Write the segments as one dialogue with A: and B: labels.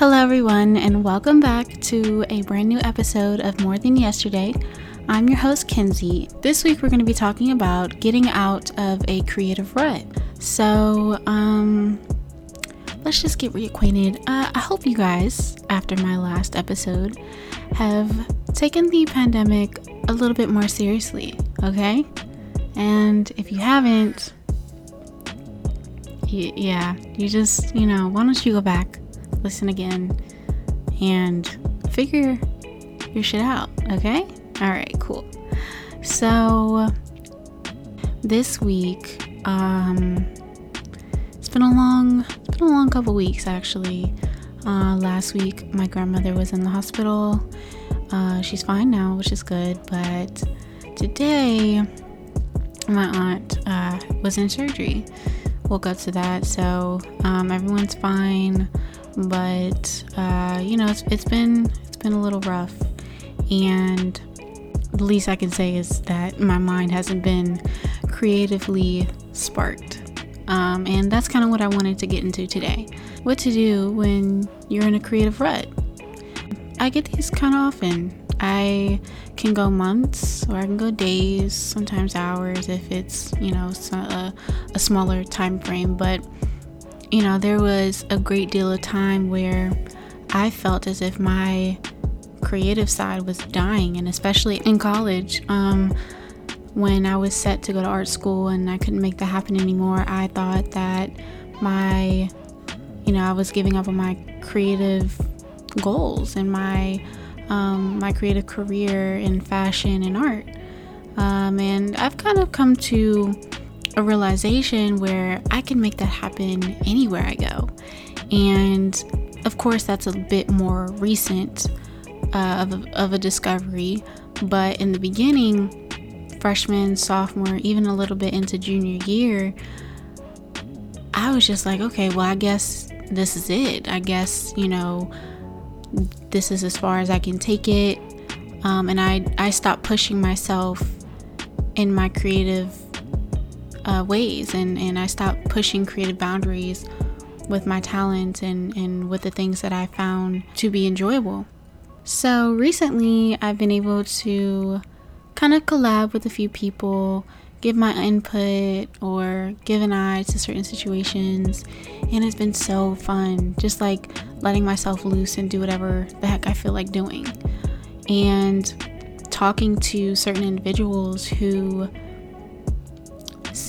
A: Hello, everyone, and welcome back to a brand new episode of More Than Yesterday. I'm your host, Kenzie. This week, we're going to be talking about getting out of a creative rut. So, um, let's just get reacquainted. Uh, I hope you guys, after my last episode, have taken the pandemic a little bit more seriously, okay? And if you haven't, y- yeah, you just, you know, why don't you go back, listen again, and figure your shit out, okay? All right, cool. So, this week, um, it's been a long, it's been a long couple weeks actually. Uh, last week, my grandmother was in the hospital. Uh, she's fine now, which is good. But today, my aunt uh, was in surgery. We'll up to that, so um, everyone's fine. But uh, you know, it's, it's been it's been a little rough, and the least I can say is that my mind hasn't been creatively sparked. Um, and that's kind of what I wanted to get into today. What to do when you're in a creative rut. I get these kind of often. I can go months or I can go days, sometimes hours if it's, you know, a, a smaller time frame. But, you know, there was a great deal of time where I felt as if my creative side was dying, and especially in college. Um, when I was set to go to art school and I couldn't make that happen anymore, I thought that my, you know, I was giving up on my creative goals and my um, my creative career in fashion and art. Um, and I've kind of come to a realization where I can make that happen anywhere I go. And of course, that's a bit more recent uh, of, a, of a discovery. But in the beginning, freshman, sophomore, even a little bit into junior year, I was just like, okay, well, I guess this is it. I guess, you know, this is as far as I can take it. Um, and I, I stopped pushing myself in my creative uh, ways and, and I stopped pushing creative boundaries with my talent and, and with the things that I found to be enjoyable. So recently, I've been able to kind of collab with a few people, give my input, or give an eye to certain situations. And it's been so fun, just like letting myself loose and do whatever the heck I feel like doing. And talking to certain individuals who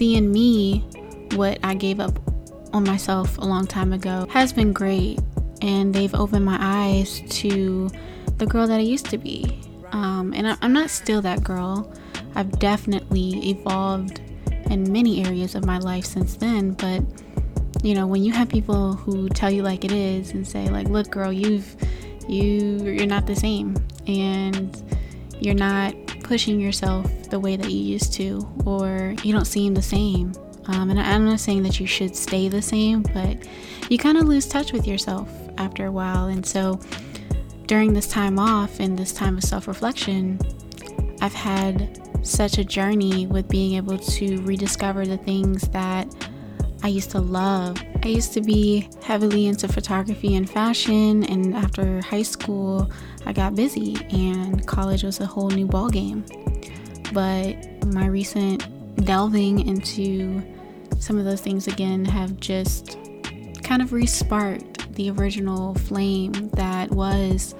A: see in me what I gave up on myself a long time ago has been great. And they've opened my eyes to the girl that I used to be. Um, and I'm not still that girl. I've definitely evolved in many areas of my life since then. But you know, when you have people who tell you like it is and say like, "Look, girl, you've you you're not the same, and you're not pushing yourself the way that you used to, or you don't seem the same." Um, and I'm not saying that you should stay the same, but you kind of lose touch with yourself after a while, and so during this time off and this time of self reflection, I've had such a journey with being able to rediscover the things that I used to love. I used to be heavily into photography and fashion, and after high school, I got busy, and college was a whole new ballgame. But my recent delving into some of those things again have just kind of resparked the original flame that was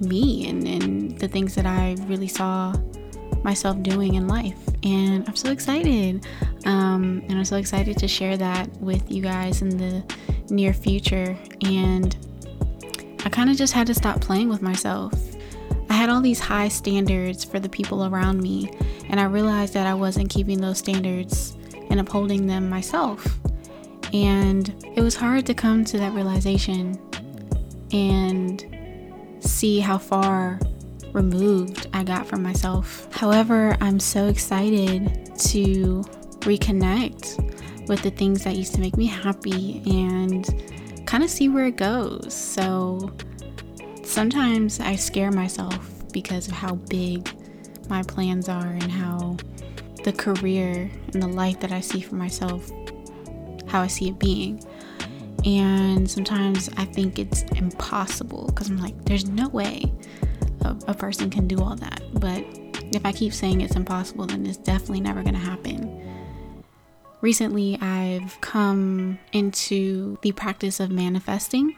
A: me and, and the things that I really saw myself doing in life. And I'm so excited. Um, and I'm so excited to share that with you guys in the near future. And I kind of just had to stop playing with myself. I had all these high standards for the people around me, and I realized that I wasn't keeping those standards and upholding them myself. And it was hard to come to that realization and see how far removed I got from myself. However, I'm so excited to reconnect with the things that used to make me happy and kind of see where it goes. So sometimes I scare myself because of how big my plans are and how the career and the life that I see for myself, how I see it being. And sometimes I think it's impossible because I'm like, there's no way a, a person can do all that. But if I keep saying it's impossible, then it's definitely never going to happen. Recently, I've come into the practice of manifesting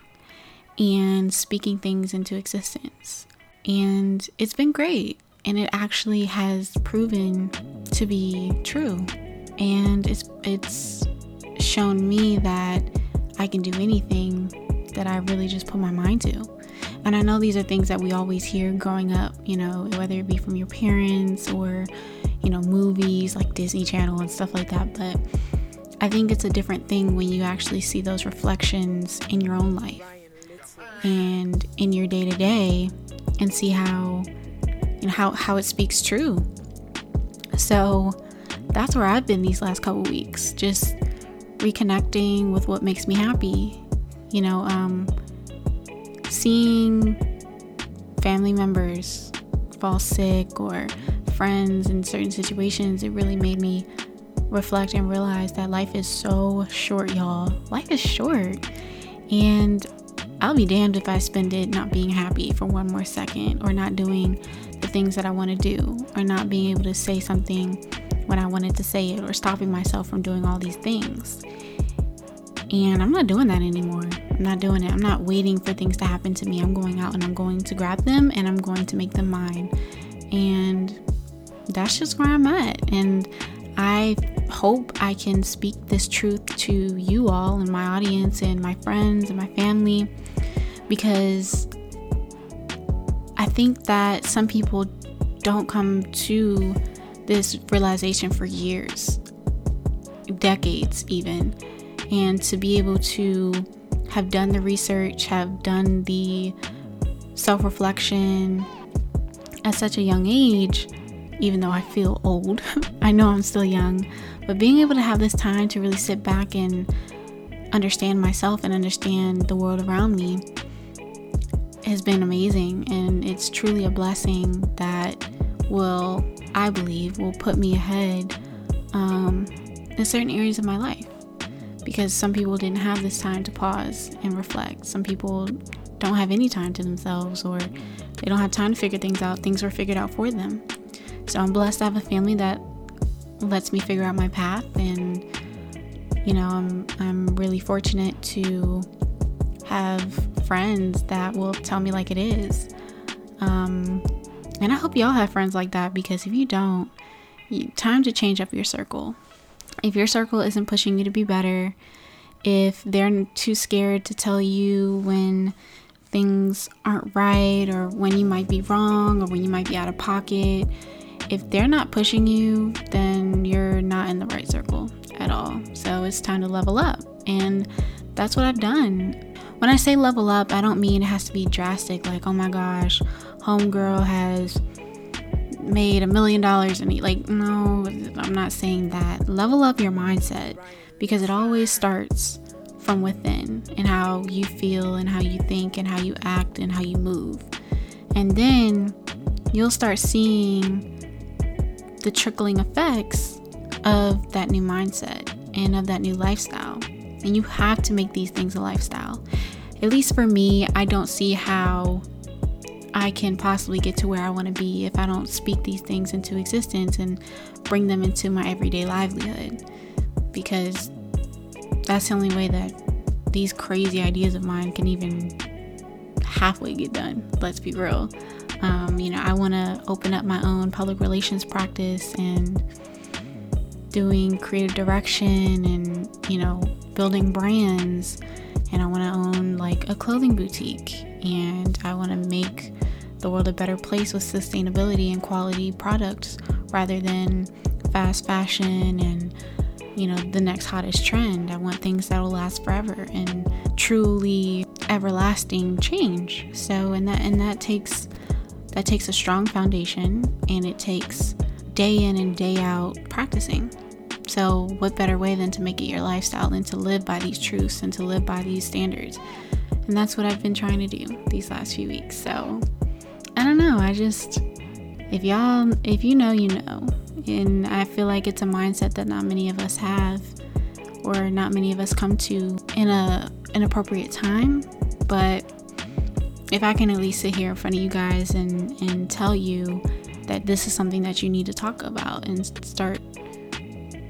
A: and speaking things into existence. And it's been great. And it actually has proven to be true. And it's it's shown me that I can do anything that I really just put my mind to. And I know these are things that we always hear growing up, you know, whether it be from your parents or, you know, movies like Disney Channel and stuff like that. But I think it's a different thing when you actually see those reflections in your own life and in your day to day and see how, you know, how, how it speaks true. So that's where I've been these last couple weeks, just reconnecting with what makes me happy. You know, um, seeing family members fall sick or friends in certain situations, it really made me reflect and realize that life is so short, y'all. Life is short. And I'll be damned if I spend it not being happy for one more second or not doing the things that I want to do or not being able to say something when I wanted to say it or stopping myself from doing all these things. And I'm not doing that anymore. I'm not doing it. I'm not waiting for things to happen to me. I'm going out and I'm going to grab them and I'm going to make them mine. And that's just where I'm at. And I hope I can speak this truth to you all and my audience and my friends and my family because I think that some people don't come to this realization for years, decades even and to be able to have done the research, have done the self reflection at such a young age, even though I feel old, I know I'm still young, but being able to have this time to really sit back and understand myself and understand the world around me has been amazing. And it's truly a blessing that will, I believe, will put me ahead um, in certain areas of my life because some people didn't have this time to pause and reflect. Some people don't have any time to themselves or they don't have time to figure things out. Things were figured out for them. So I'm blessed to have a family that lets me figure out my path and you know, I'm I'm really fortunate to have friends that will tell me like it is. Um, and I hope y'all have friends like that because if you don't, you, time to change up your circle if your circle isn't pushing you to be better, if they're too scared to tell you when things aren't right or when you might be wrong or when you might be out of pocket, if they're not pushing you, then you're not in the right circle at all. So it's time to level up. And that's what I've done. When I say level up, I don't mean it has to be drastic, like, oh my gosh, homegirl has made a million dollars and like no i'm not saying that level up your mindset because it always starts from within and how you feel and how you think and how you act and how you move and then you'll start seeing the trickling effects of that new mindset and of that new lifestyle and you have to make these things a lifestyle at least for me i don't see how I can possibly get to where I want to be if I don't speak these things into existence and bring them into my everyday livelihood. Because that's the only way that these crazy ideas of mine can even halfway get done. Let's be real. Um, you know, I want to open up my own public relations practice and doing creative direction and, you know, building brands. And I want to own like a clothing boutique and I want to make the world a better place with sustainability and quality products rather than fast fashion and you know the next hottest trend. I want things that will last forever and truly everlasting change. So and that and that takes that takes a strong foundation and it takes day in and day out practicing. So, what better way than to make it your lifestyle than to live by these truths and to live by these standards? And that's what I've been trying to do these last few weeks. So, I don't know. I just, if y'all, if you know, you know. And I feel like it's a mindset that not many of us have, or or not many of us come to in a an appropriate time. But if I can at least sit here in front of you guys and, and tell you that this is something that you need to talk about and start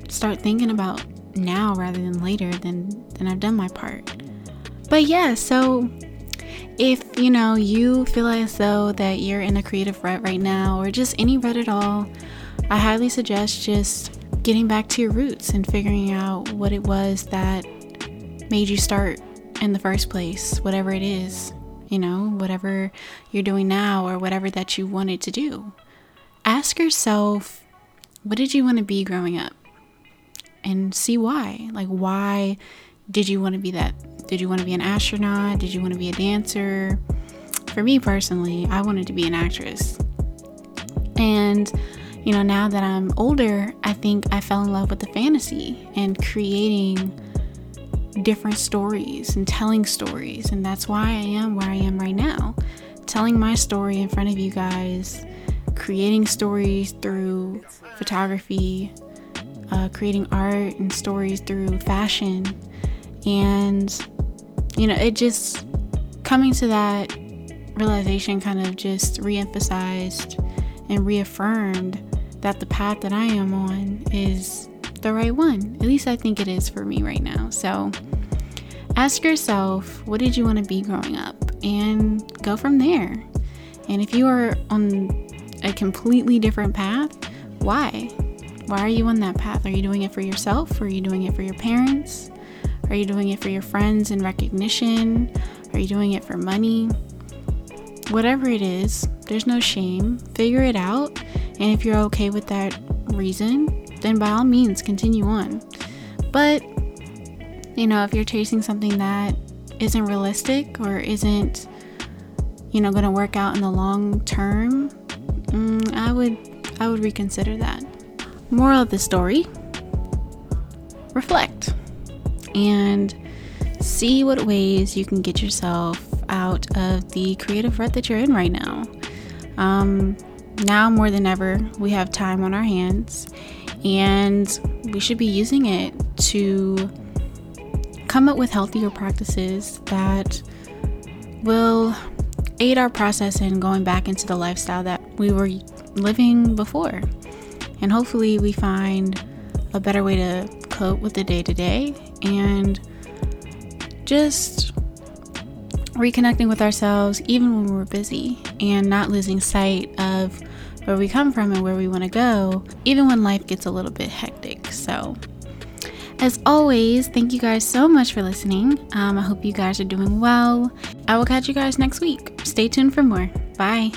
A: start thinking about now rather than later, then then I've done my part. But yeah, so if you know you feel as though that you're in a creative rut right now or just any rut at all, I highly suggest just getting back to your roots and figuring out what it was that made you start in the first place, whatever it is, you know, whatever you're doing now or whatever that you wanted to do. Ask yourself, what did you want to be growing up? And see why. Like, why did you want to be that? Did you want to be an astronaut? Did you want to be a dancer? For me personally, I wanted to be an actress. And you know, now that I'm older, I think I fell in love with the fantasy and creating different stories and telling stories. And that's why I am where I am right now. Telling my story in front of you guys, creating stories through photography, uh, creating art and stories through fashion. And, you know, it just coming to that realization kind of just re emphasized and reaffirmed that the path that I am on is the right one. At least I think it is for me right now. So ask yourself, what did you want to be growing up? And go from there. And if you are on a completely different path, why? Why are you on that path? Are you doing it for yourself? Are you doing it for your parents? Are you doing it for your friends and recognition? Are you doing it for money? Whatever it is, there's no shame. Figure it out. And if you're okay with that reason, then by all means continue on. But, you know, if you're chasing something that isn't realistic or isn't, you know, going to work out in the long term, mm, I would I would reconsider that. Moral of the story: reflect and see what ways you can get yourself out of the creative rut that you're in right now. Um, now more than ever, we have time on our hands, and we should be using it to come up with healthier practices that will aid our process in going back into the lifestyle that we were living before. And hopefully, we find a better way to cope with the day to day and just reconnecting with ourselves even when we're busy and not losing sight of where we come from and where we want to go, even when life gets a little bit hectic. So, as always, thank you guys so much for listening. Um, I hope you guys are doing well. I will catch you guys next week. Stay tuned for more. Bye.